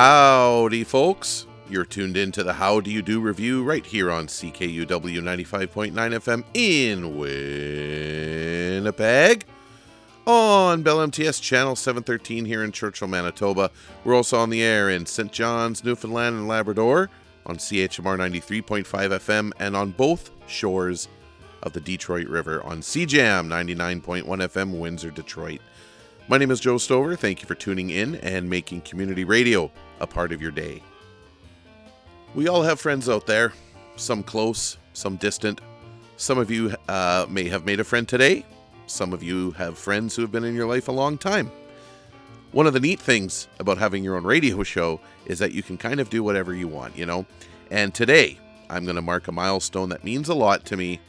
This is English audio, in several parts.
Howdy, folks. You're tuned in to the How Do You Do review right here on CKUW 95.9 FM in Winnipeg. On Bell MTS Channel 713 here in Churchill, Manitoba. We're also on the air in St. John's, Newfoundland, and Labrador on CHMR 93.5 FM and on both shores of the Detroit River on CJAM 99.1 FM, Windsor, Detroit. My name is Joe Stover. Thank you for tuning in and making community radio a part of your day. We all have friends out there, some close, some distant. Some of you uh, may have made a friend today. Some of you have friends who have been in your life a long time. One of the neat things about having your own radio show is that you can kind of do whatever you want, you know? And today, I'm going to mark a milestone that means a lot to me,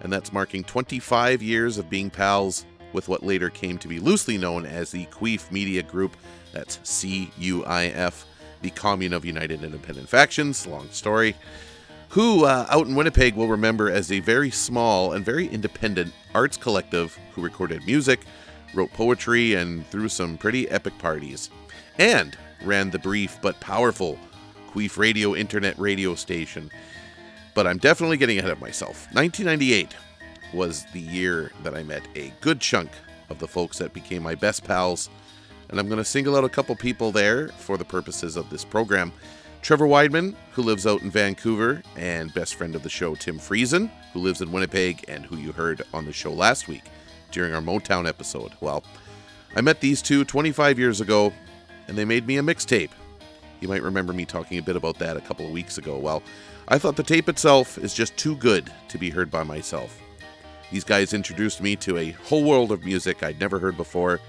and that's marking 25 years of being pals with what later came to be loosely known as the Queef Media Group. That's C U I F, the Commune of United Independent Factions, long story, who uh, out in Winnipeg will remember as a very small and very independent arts collective who recorded music, wrote poetry, and threw some pretty epic parties. And ran the brief but powerful Queef Radio internet radio station. But I'm definitely getting ahead of myself. 1998 was the year that I met a good chunk of the folks that became my best pals, and I'm going to single out a couple people there for the purposes of this program. Trevor Weidman, who lives out in Vancouver, and best friend of the show, Tim Friesen, who lives in Winnipeg and who you heard on the show last week during our Motown episode. Well, I met these two 25 years ago, and they made me a mixtape. You might remember me talking a bit about that a couple of weeks ago. Well, I thought the tape itself is just too good to be heard by myself. These guys introduced me to a whole world of music I'd never heard before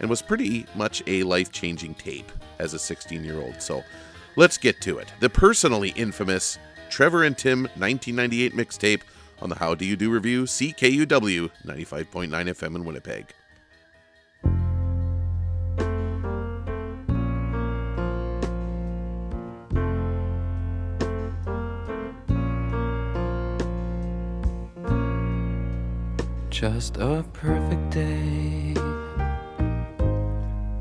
and was pretty much a life changing tape as a 16 year old. So let's get to it. The personally infamous Trevor and Tim 1998 mixtape on the How Do You Do review, CKUW 95.9 FM in Winnipeg. Just a perfect day.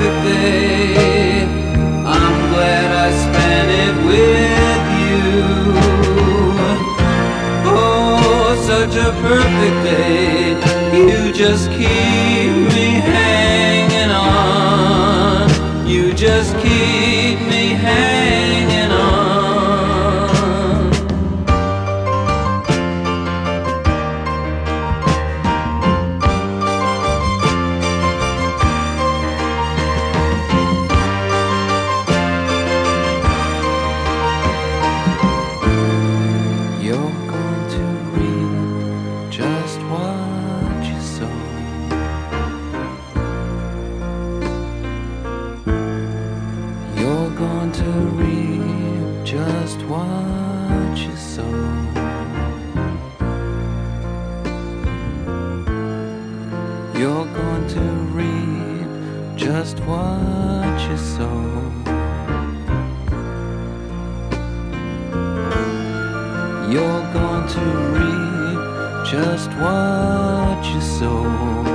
Perfect day. I'm glad I spent it with you. Oh, such a perfect day. You just keep just watch your soul. You're going to reap just what you sow.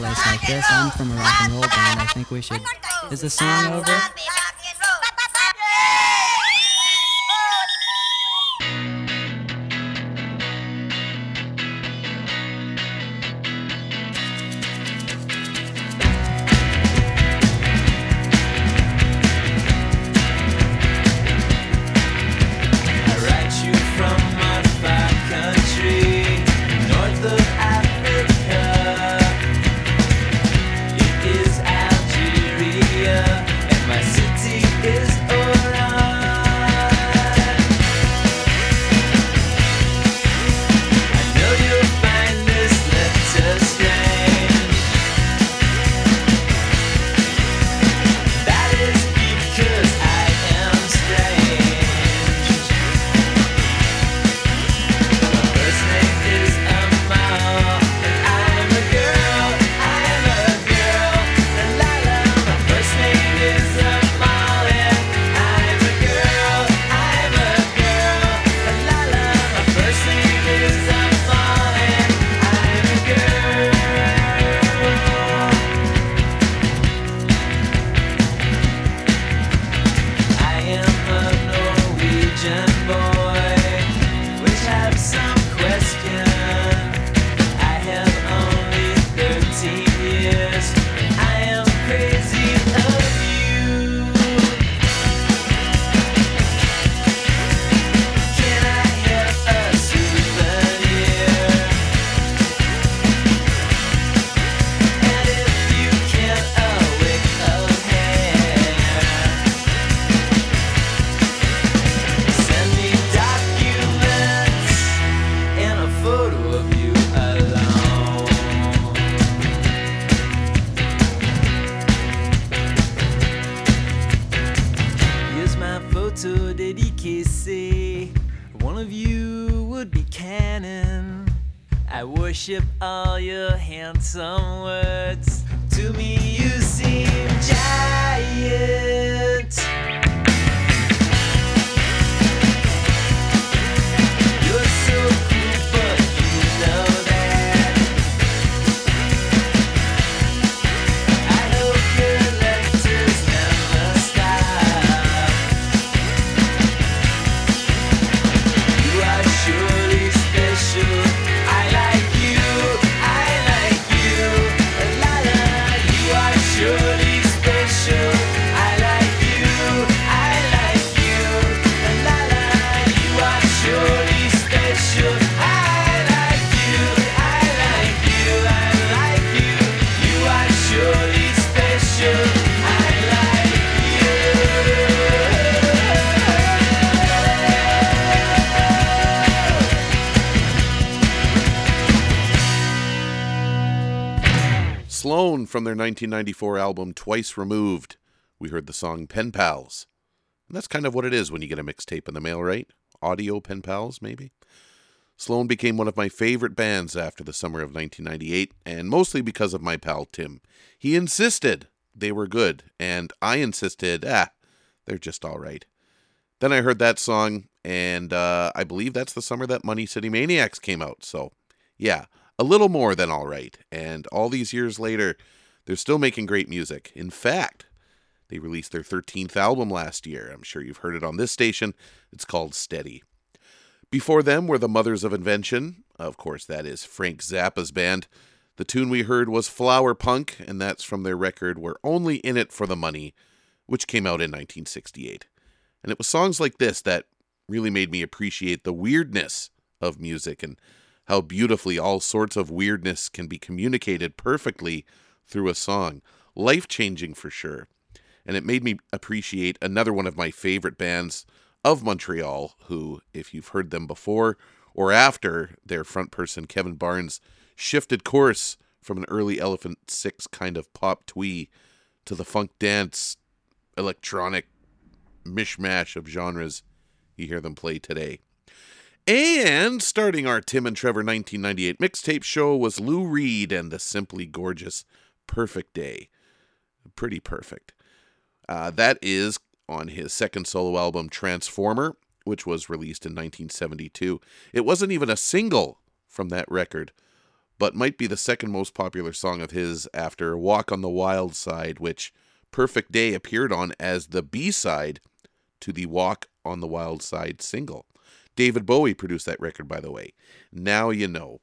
place like this. I'm from a rock and roll band. I think we should. Is the song over? Worship all your handsome words. From their 1994 album Twice Removed. We heard the song Pen Pals. And that's kind of what it is when you get a mixtape in the mail, right? Audio pen pals, maybe? Sloan became one of my favorite bands after the summer of 1998, and mostly because of my pal Tim. He insisted they were good, and I insisted, ah, they're just all right. Then I heard that song, and uh, I believe that's the summer that Money City Maniacs came out. So, yeah, a little more than all right. And all these years later, they're still making great music. In fact, they released their 13th album last year. I'm sure you've heard it on this station. It's called Steady. Before them were the Mothers of Invention. Of course, that is Frank Zappa's band. The tune we heard was Flower Punk, and that's from their record We're Only In It for the Money, which came out in 1968. And it was songs like this that really made me appreciate the weirdness of music and how beautifully all sorts of weirdness can be communicated perfectly through a song. Life changing for sure. And it made me appreciate another one of my favorite bands of Montreal, who, if you've heard them before or after their front person Kevin Barnes shifted course from an early Elephant Six kind of pop twee to the funk dance, electronic mishmash of genres you hear them play today. And starting our Tim and Trevor 1998 mixtape show was Lou Reed and the simply gorgeous Perfect Day. Pretty perfect. Uh, that is on his second solo album, Transformer, which was released in 1972. It wasn't even a single from that record, but might be the second most popular song of his after Walk on the Wild Side, which Perfect Day appeared on as the B side to the Walk on the Wild Side single. David Bowie produced that record, by the way. Now you know.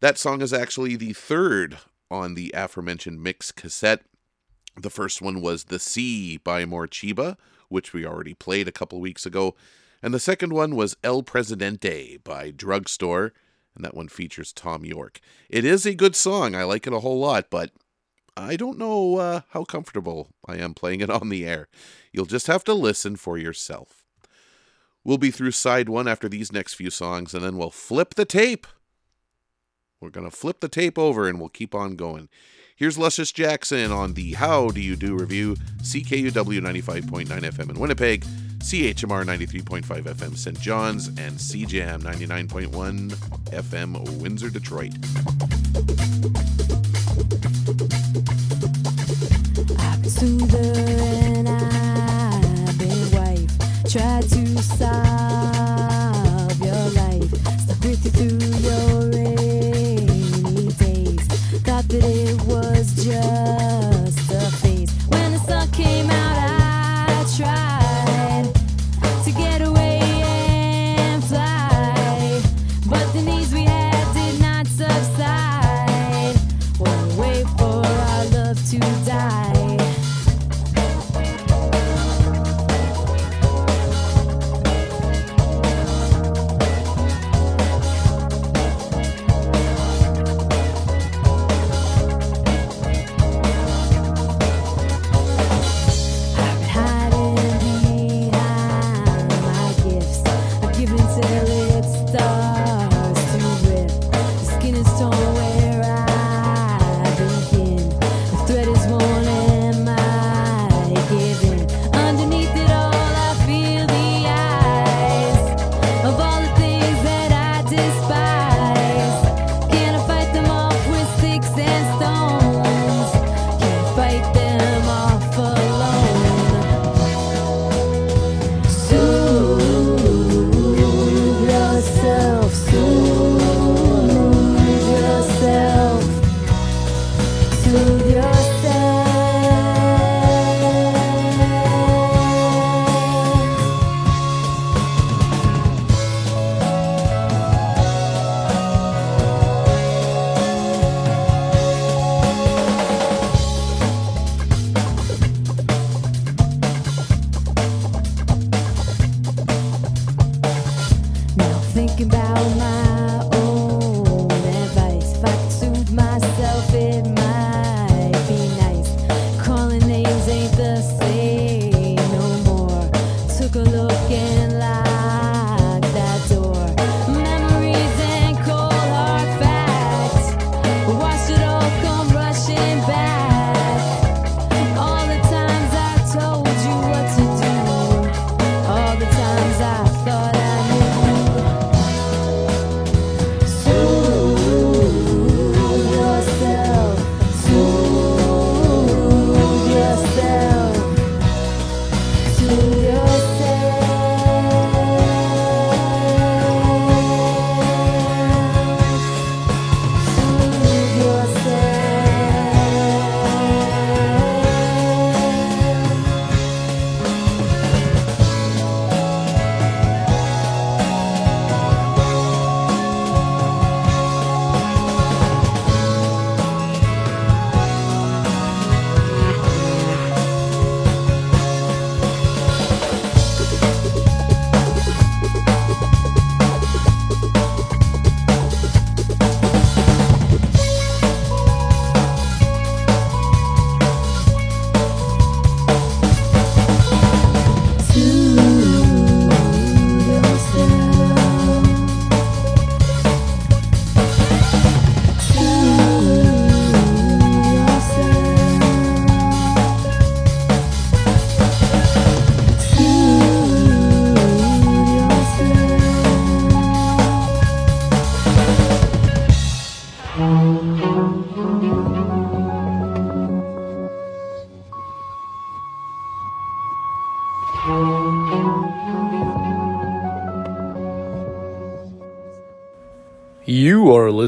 That song is actually the third on the aforementioned mix cassette. The first one was The Sea by Morcheeba, which we already played a couple weeks ago. And the second one was El Presidente by Drugstore, and that one features Thom Yorke. It is a good song. I like it a whole lot, but I don't know uh, how comfortable I am playing it on the air. You'll just have to listen for yourself. We'll be through side one after these next few songs, and then we'll flip the tape. We're going to flip the tape over and we'll keep on going. Here's Luscious Jackson on the How Do You Do review, CKUW 95.9 FM in Winnipeg, CHMR 93.5 FM St. John's, and CJAM 99.1 FM Windsor, Detroit. And I've been wife. Tried to solve That it was just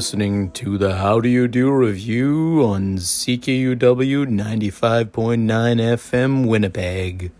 listening to the How Do You Do review on CKUW 95.9 FM Winnipeg.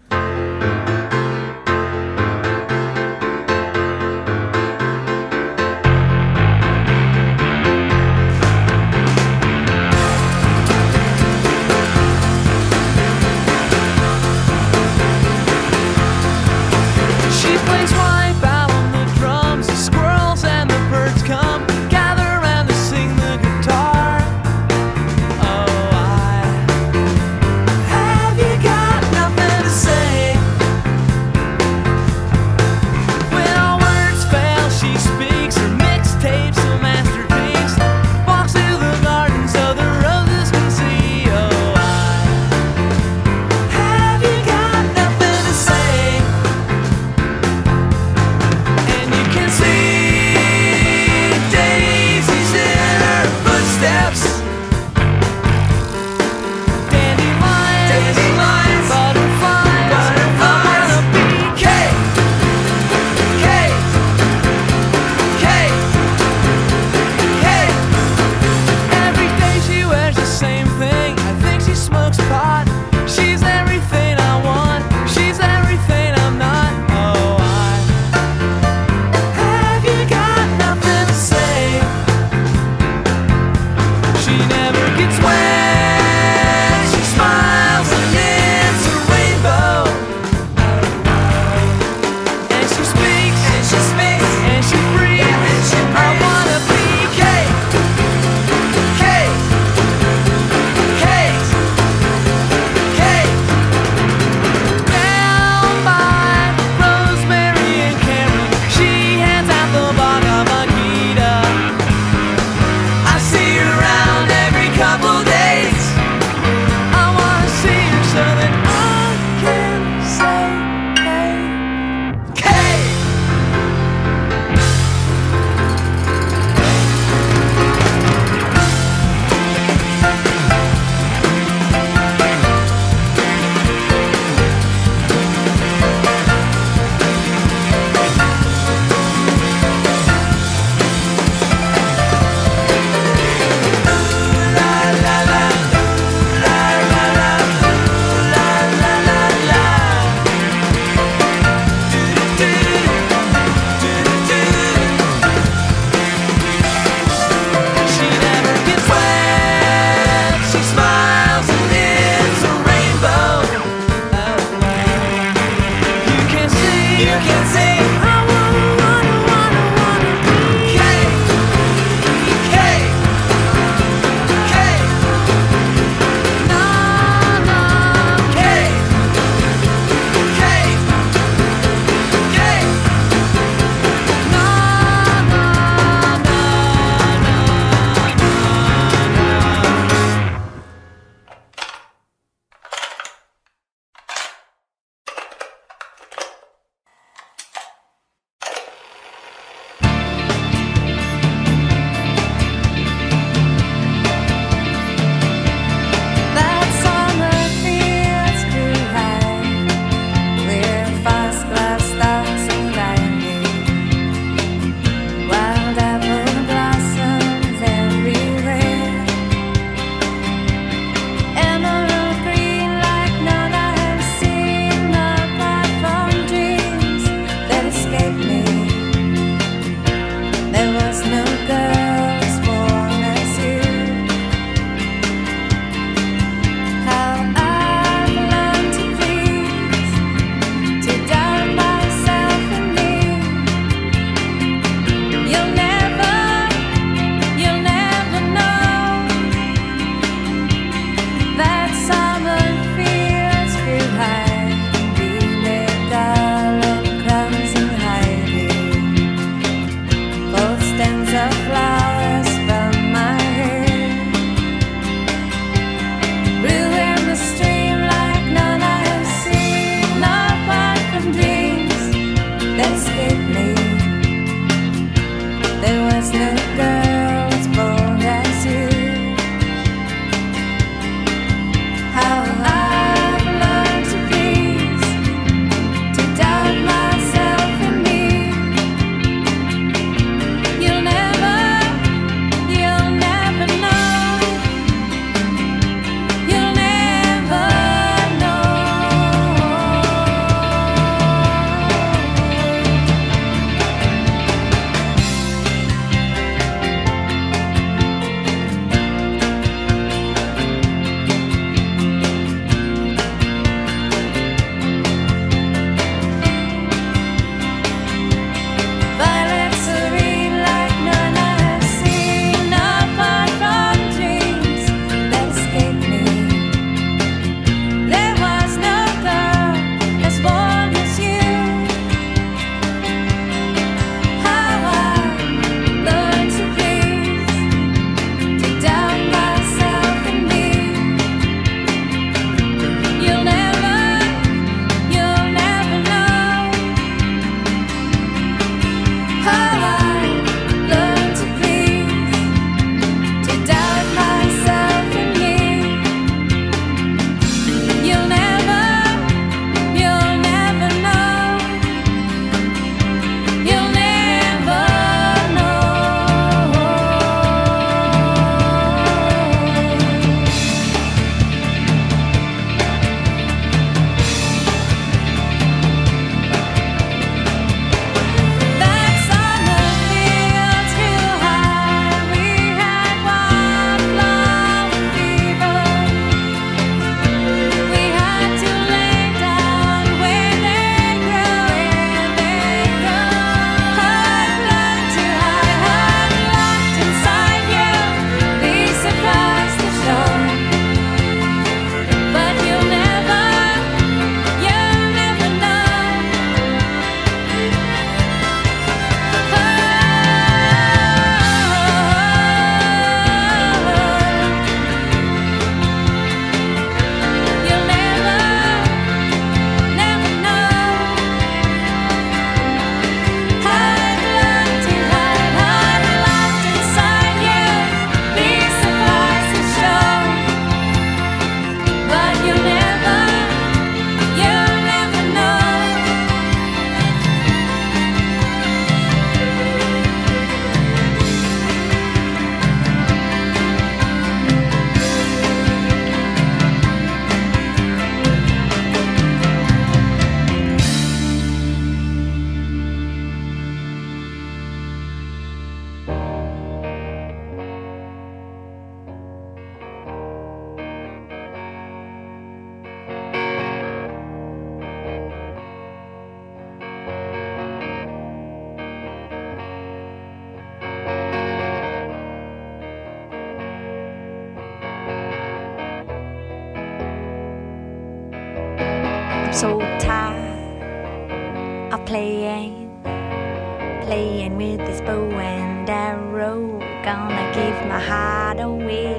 playing with this bow and arrow. Gonna give my heart away,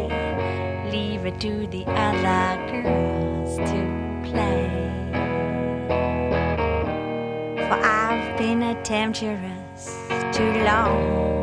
leave it to the other girls to play. For I've been a temptress too long.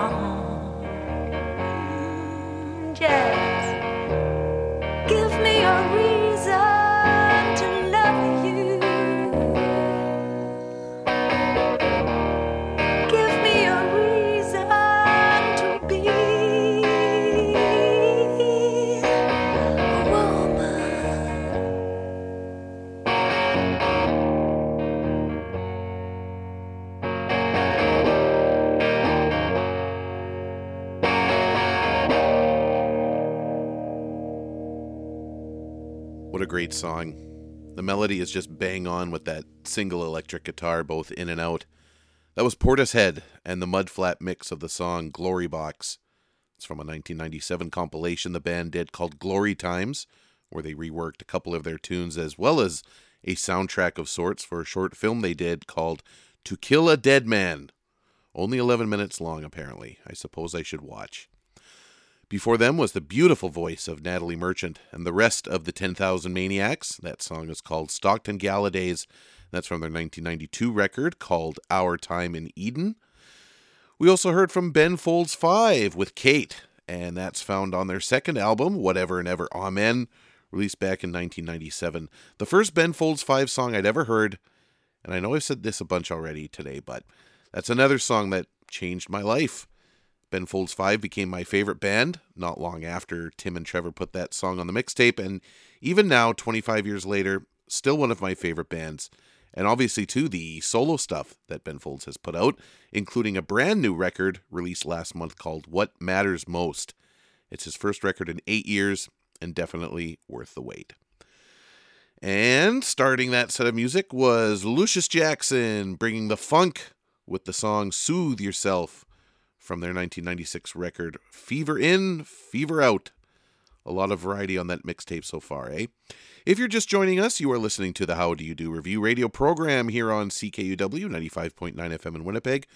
wrong. great song. The melody is just bang on with that single electric guitar both in and out. That was Portishead and the Mudflap mix of the song Glory Box. It's from a 1997 compilation the band did called Glory Times, where they reworked a couple of their tunes as well as a soundtrack of sorts for a short film they did called To Kill a Dead Man. Only 11 minutes long, apparently. I suppose I should watch. Before them was the beautiful voice of Natalie Merchant and the rest of the 10,000 Maniacs. That song is called Stockton Gala Days. That's from their 1992 record called Our Time in Eden. We also heard from Ben Folds 5 with Kate, and that's found on their second album, Whatever and Ever Amen, released back in 1997. The first Ben Folds 5 song I'd ever heard, and I know I've said this a bunch already today, but that's another song that changed my life. Ben Folds 5 became my favorite band not long after Tim and Trevor put that song on the mixtape, and even now, 25 years later, still one of my favorite bands. And obviously, too, the solo stuff that Ben Folds has put out, including a brand new record released last month called What Matters Most. It's his first record in eight years and definitely worth the wait. And starting that set of music was Luscious Jackson bringing the funk with the song Soothe Yourself from their 1996 record Fever In, Fever Out. A lot of variety on that mixtape so far, eh? If you're just joining us, you are listening to the How Do You Do review radio program here on CKUW 95.9 FM in Winnipeg.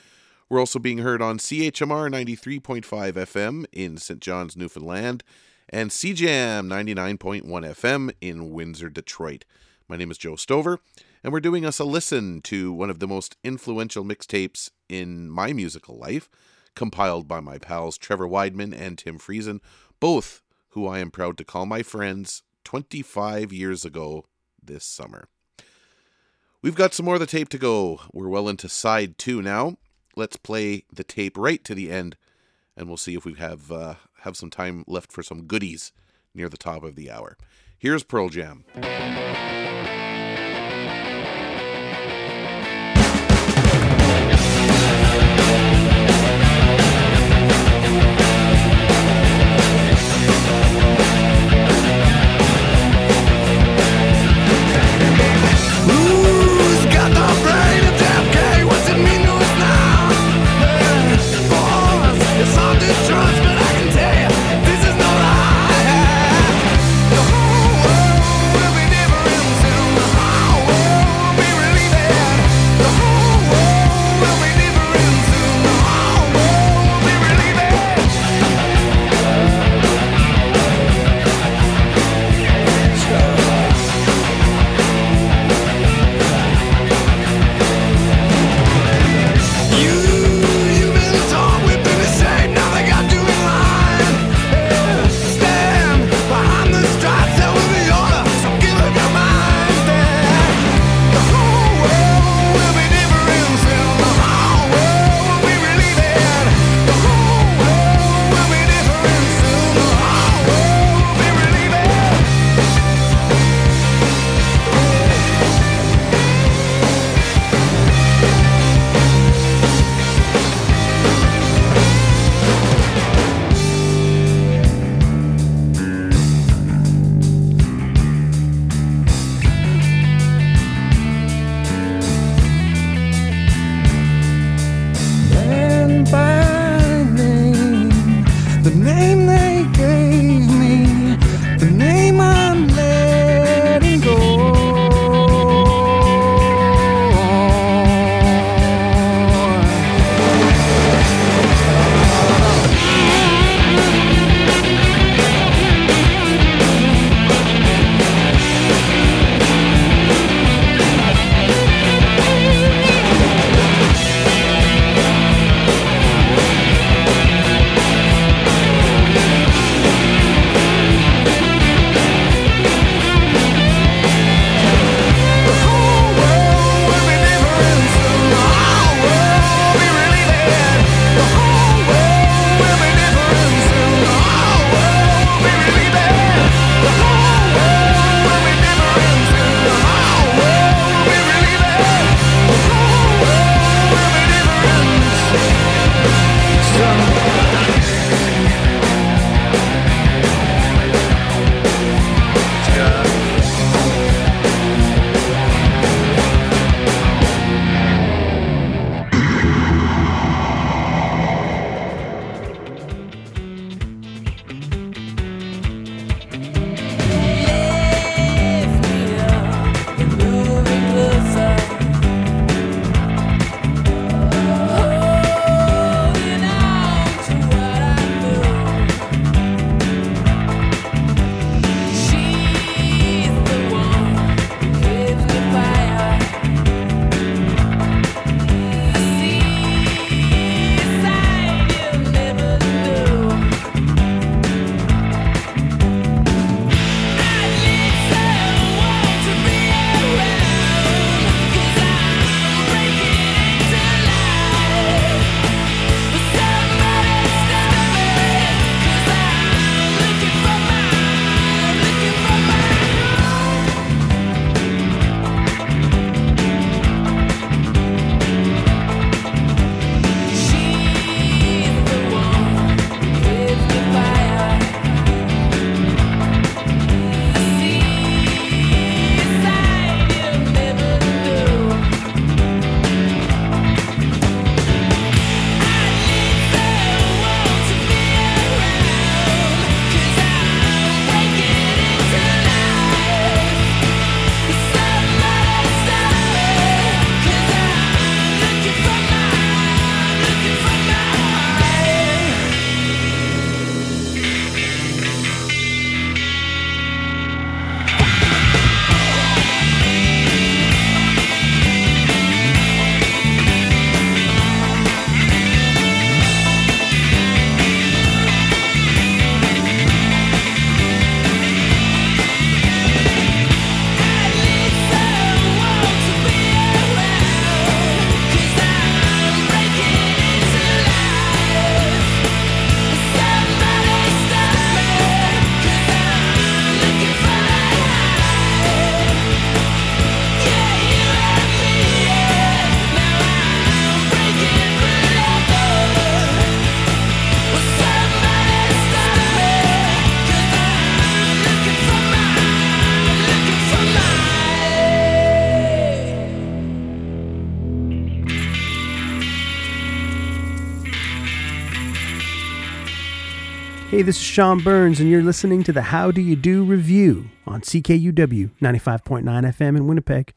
We're also being heard on CHMR 93.5 FM in St. John's, Newfoundland, and CJAM 99.1 FM in Windsor, Detroit. My name is Joe Stover, and we're doing us a listen to one of the most influential mixtapes in my musical life, compiled by my pals Trevor Weidman and Tim Friesen, both who I am proud to call my friends 25 years ago this summer. We've got some more of the tape to go. We're well into side two now. Let's play the tape right to the end, and we'll see if we have uh, have some time left for some goodies near the top of the hour. Here's Pearl Jam. this is Sean Burns, and you're listening to the How Do You Do review on CKUW 95.9 FM in Winnipeg.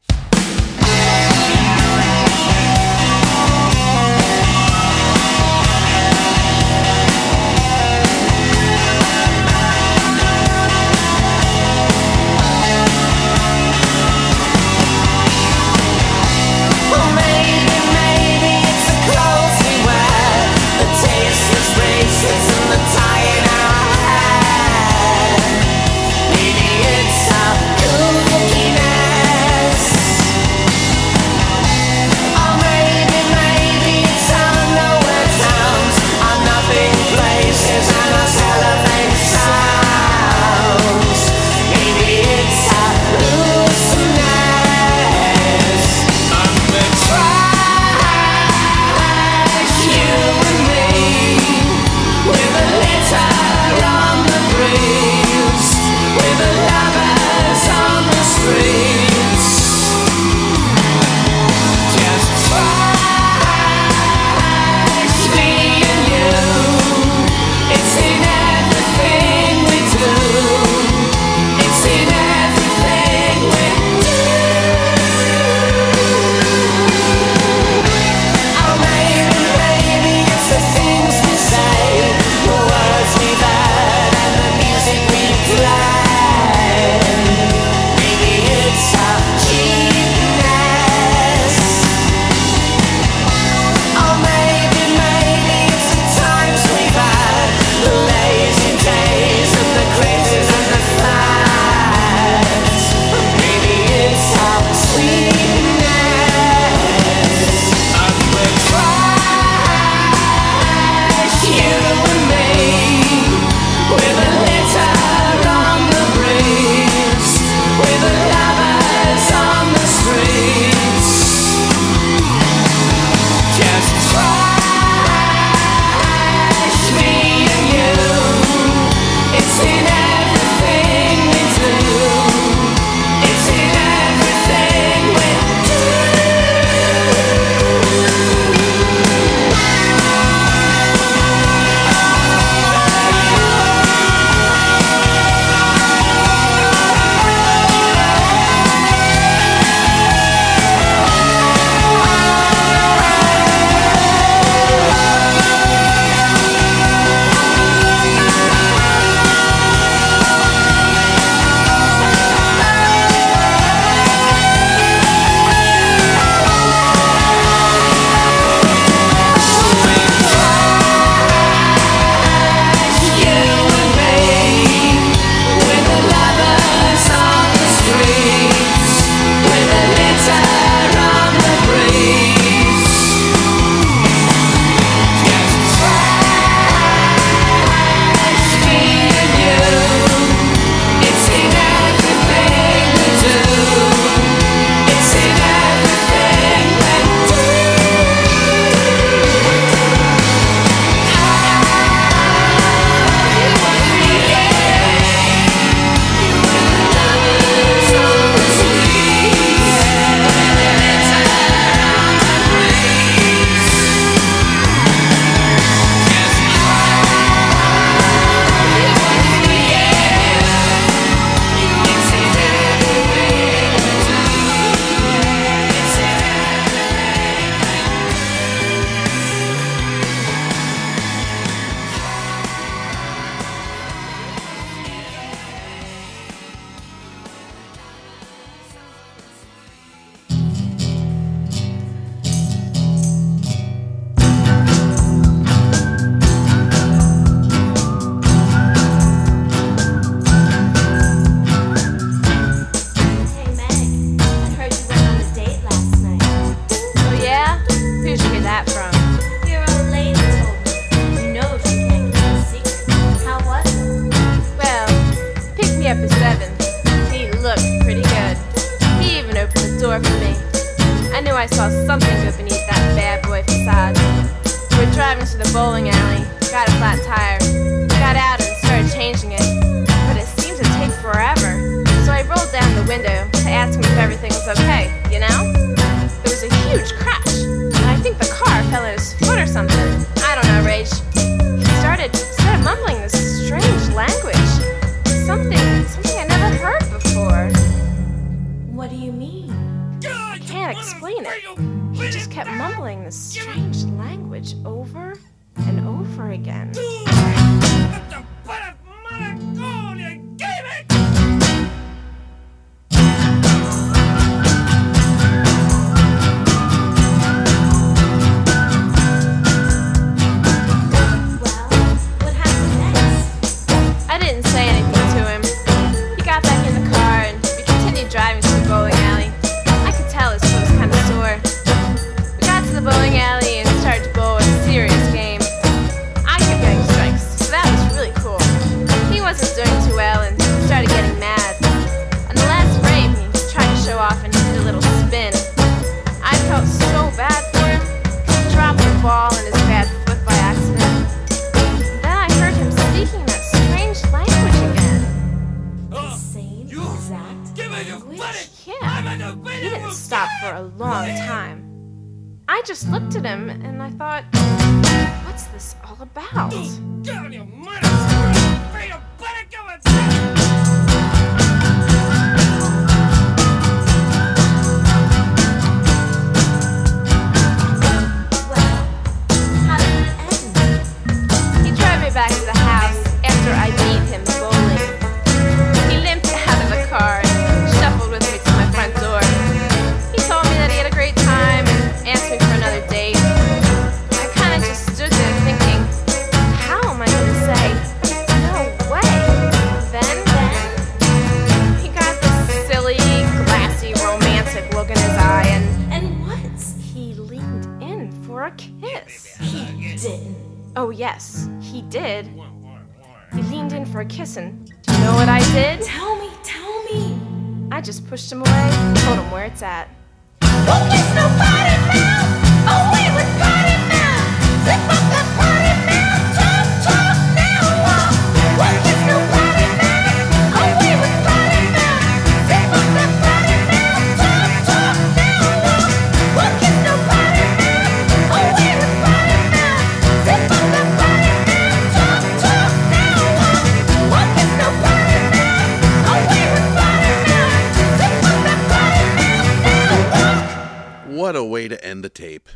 Tape.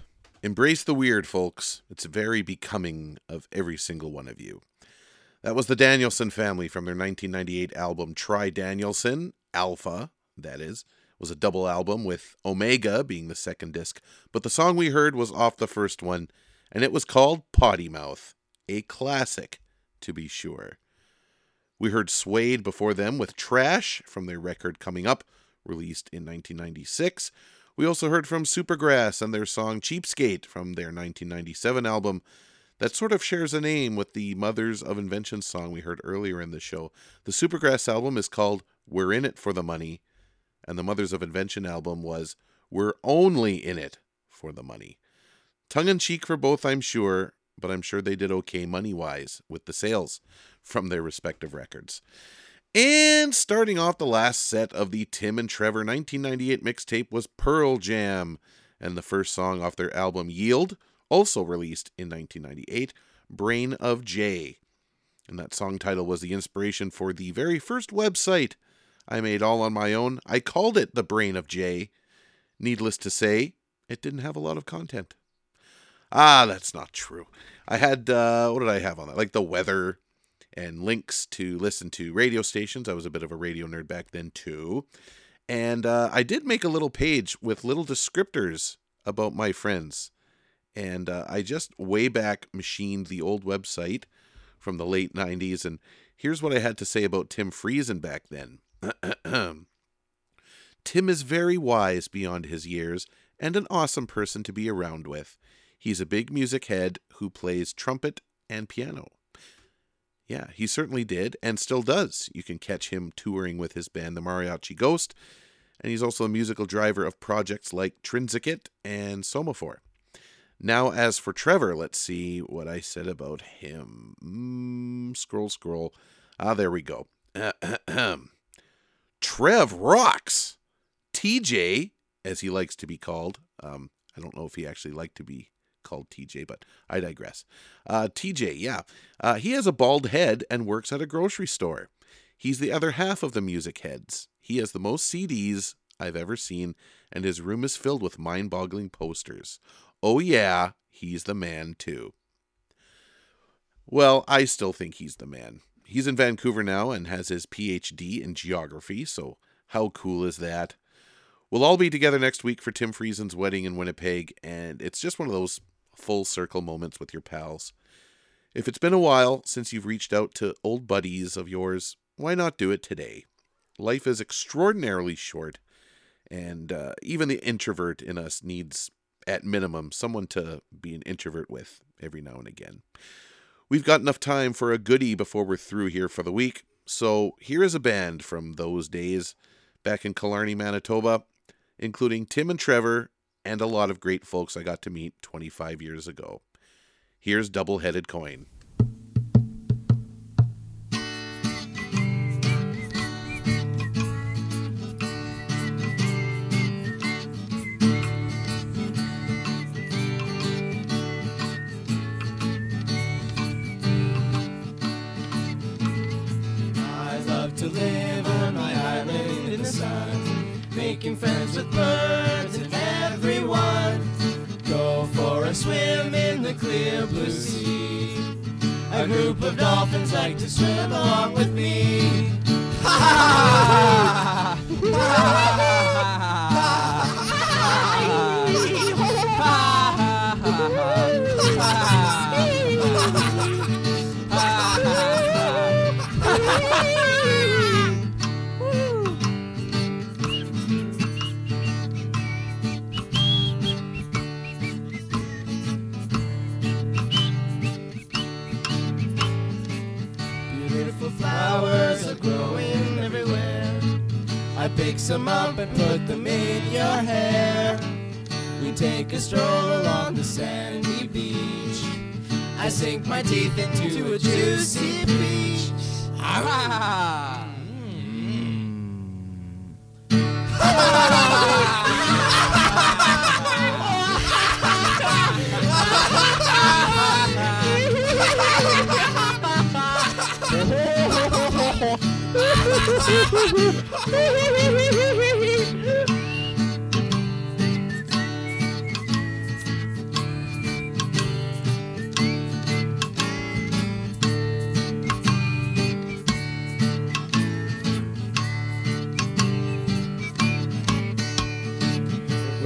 Embrace the weird, folks. It's very becoming of every single one of you. That was the Danielson family from their 1998 album Tri-Danielson, Alpha, that is. was a double album with Omega being the second disc, but the song we heard was off the first one, and it was called Potty Mouth, a classic, to be sure. We heard Suede before them with Trash from their record Coming Up, released in 1996. We also heard from Supergrass and their song Cheapskate from their 1997 album that sort of shares a name with the Mothers of Invention song we heard earlier in the show. The Supergrass album is called We're In It for the Money, and the Mothers of Invention album was We're Only In It for the Money. Tongue in cheek for both, I'm sure, but I'm sure they did okay money wise with the sales from their respective records. And starting off the last set of the Tim and Trevor 1998 mixtape was Pearl Jam, and the first song off their album Yield, also released in 1998, Brain of J. And that song title was the inspiration for the very first website I made all on my own. I called it The Brain of Jay. Needless to say, it didn't have a lot of content. Ah, that's not true. I had, uh, what did I have on that? Like the weather and links to listen to radio stations. I was a bit of a radio nerd back then, too. And uh, I did make a little page with little descriptors about my friends. And uh, I just way back machined the old website from the late 90s. And here's what I had to say about Tim Friesen back then. Tim is very wise beyond his years and an awesome person to be around with. He's a big music head who plays trumpet and piano. Yeah, he certainly did and still does. You can catch him touring with his band, the Mariachi Ghost, and he's also a musical driver of projects like Trinsicket and Somophore. Now, as for Trevor, let's see what I said about him. Mm, scroll, scroll. Ah, there we go. Trev rocks. TJ, as he likes to be called. Um, I don't know if he actually liked to be called TJ, but I digress. Uh, TJ, yeah. Uh, he has a bald head and works at a grocery store. He's the other half of the music heads. He has the most CDs I've ever seen, and his room is filled with mind boggling posters. Oh, yeah, he's the man, too. Well, I still think he's the man. He's in Vancouver now and has his PhD in geography, so how cool is that? We'll all be together next week for Tim Friesen's wedding in Winnipeg, and it's just one of those full circle moments with your pals. If it's been a while since you've reached out to old buddies of yours, why not do it today? Life is extraordinarily short, and uh, even the introvert in us needs, at minimum, someone to be an introvert with every now and again. We've got enough time for a goodie before we're through here for the week, so here is a band from those days back in Killarney, Manitoba, including Tim and Trevor and a lot of great folks I got to meet 25 years ago. Here's Double Headed Coin. Group of dolphins like to swim along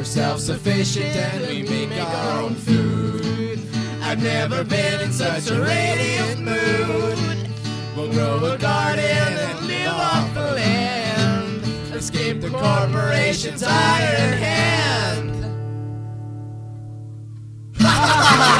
self-sufficient and we make our own food. I've never been in such a radiant mood. We'll grow a garden and live off the land. Escape the corporation's iron hand. Ah, a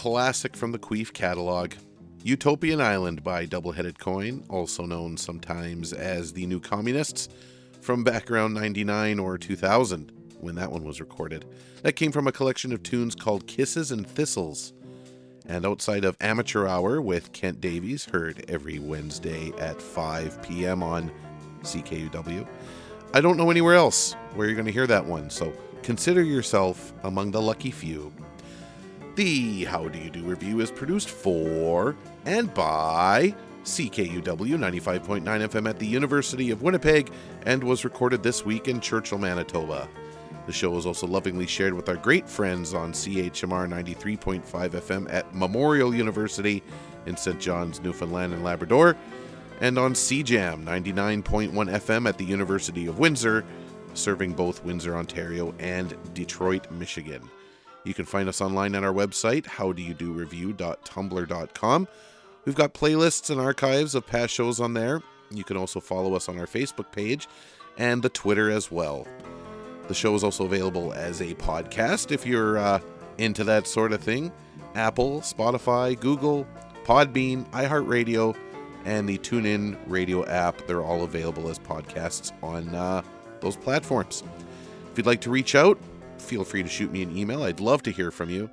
classic from the Queef catalog. Utopian Island by Double Headed Coin, also known sometimes as The New Communists, from back around 99 or 2000, when that one was recorded. That came from a collection of tunes called Kisses and Thistles. And outside of Amateur Hour with Kent Davies, heard every Wednesday at 5 p.m. on CKUW. I don't know anywhere else where you're going to hear that one, so consider yourself among the lucky few. The How Do You Do review is produced for and by CKUW 95.9 FM at the University of Winnipeg and was recorded this week in Churchill, Manitoba. The show is also lovingly shared with our great friends on CHMR 93.5 FM at Memorial University in St. John's, Newfoundland and Labrador, and on CJAM 99.1 FM at the University of Windsor, serving both Windsor, Ontario and Detroit, Michigan. You can find us online at our website, howdoyoudoreview.tumblr.com. We've got playlists and archives of past shows on there. You can also follow us on our Facebook page and the Twitter as well. The show is also available as a podcast if you're uh, into that sort of thing. Apple, Spotify, Google, Podbean, iHeartRadio, and the TuneIn Radio app. They're all available as podcasts on uh, those platforms. If you'd like to reach out, feel free to shoot me an email. I'd love to hear from you.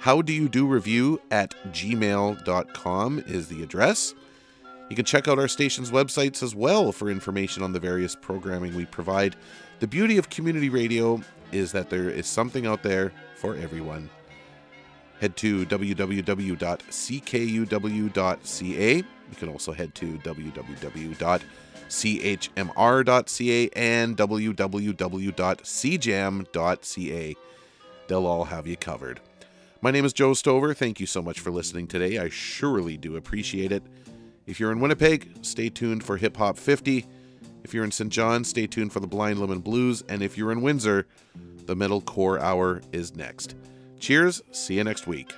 How do you do review at gmail.com is the address. You can check out our station's websites as well for information on the various programming we provide. The beauty of community radio is that there is something out there for everyone. Head to www.ckuw.ca. You can also head to www.chmr.ca and www.cjam.ca. They'll all have you covered. My name is Joe Stover. Thank you so much for listening today. I surely do appreciate it. If you're in Winnipeg, stay tuned for Hip Hop 50. If you're in St. John, stay tuned for the Blind Lemon Blues. And if you're in Windsor, the Metal Core Hour is next. Cheers. See you next week.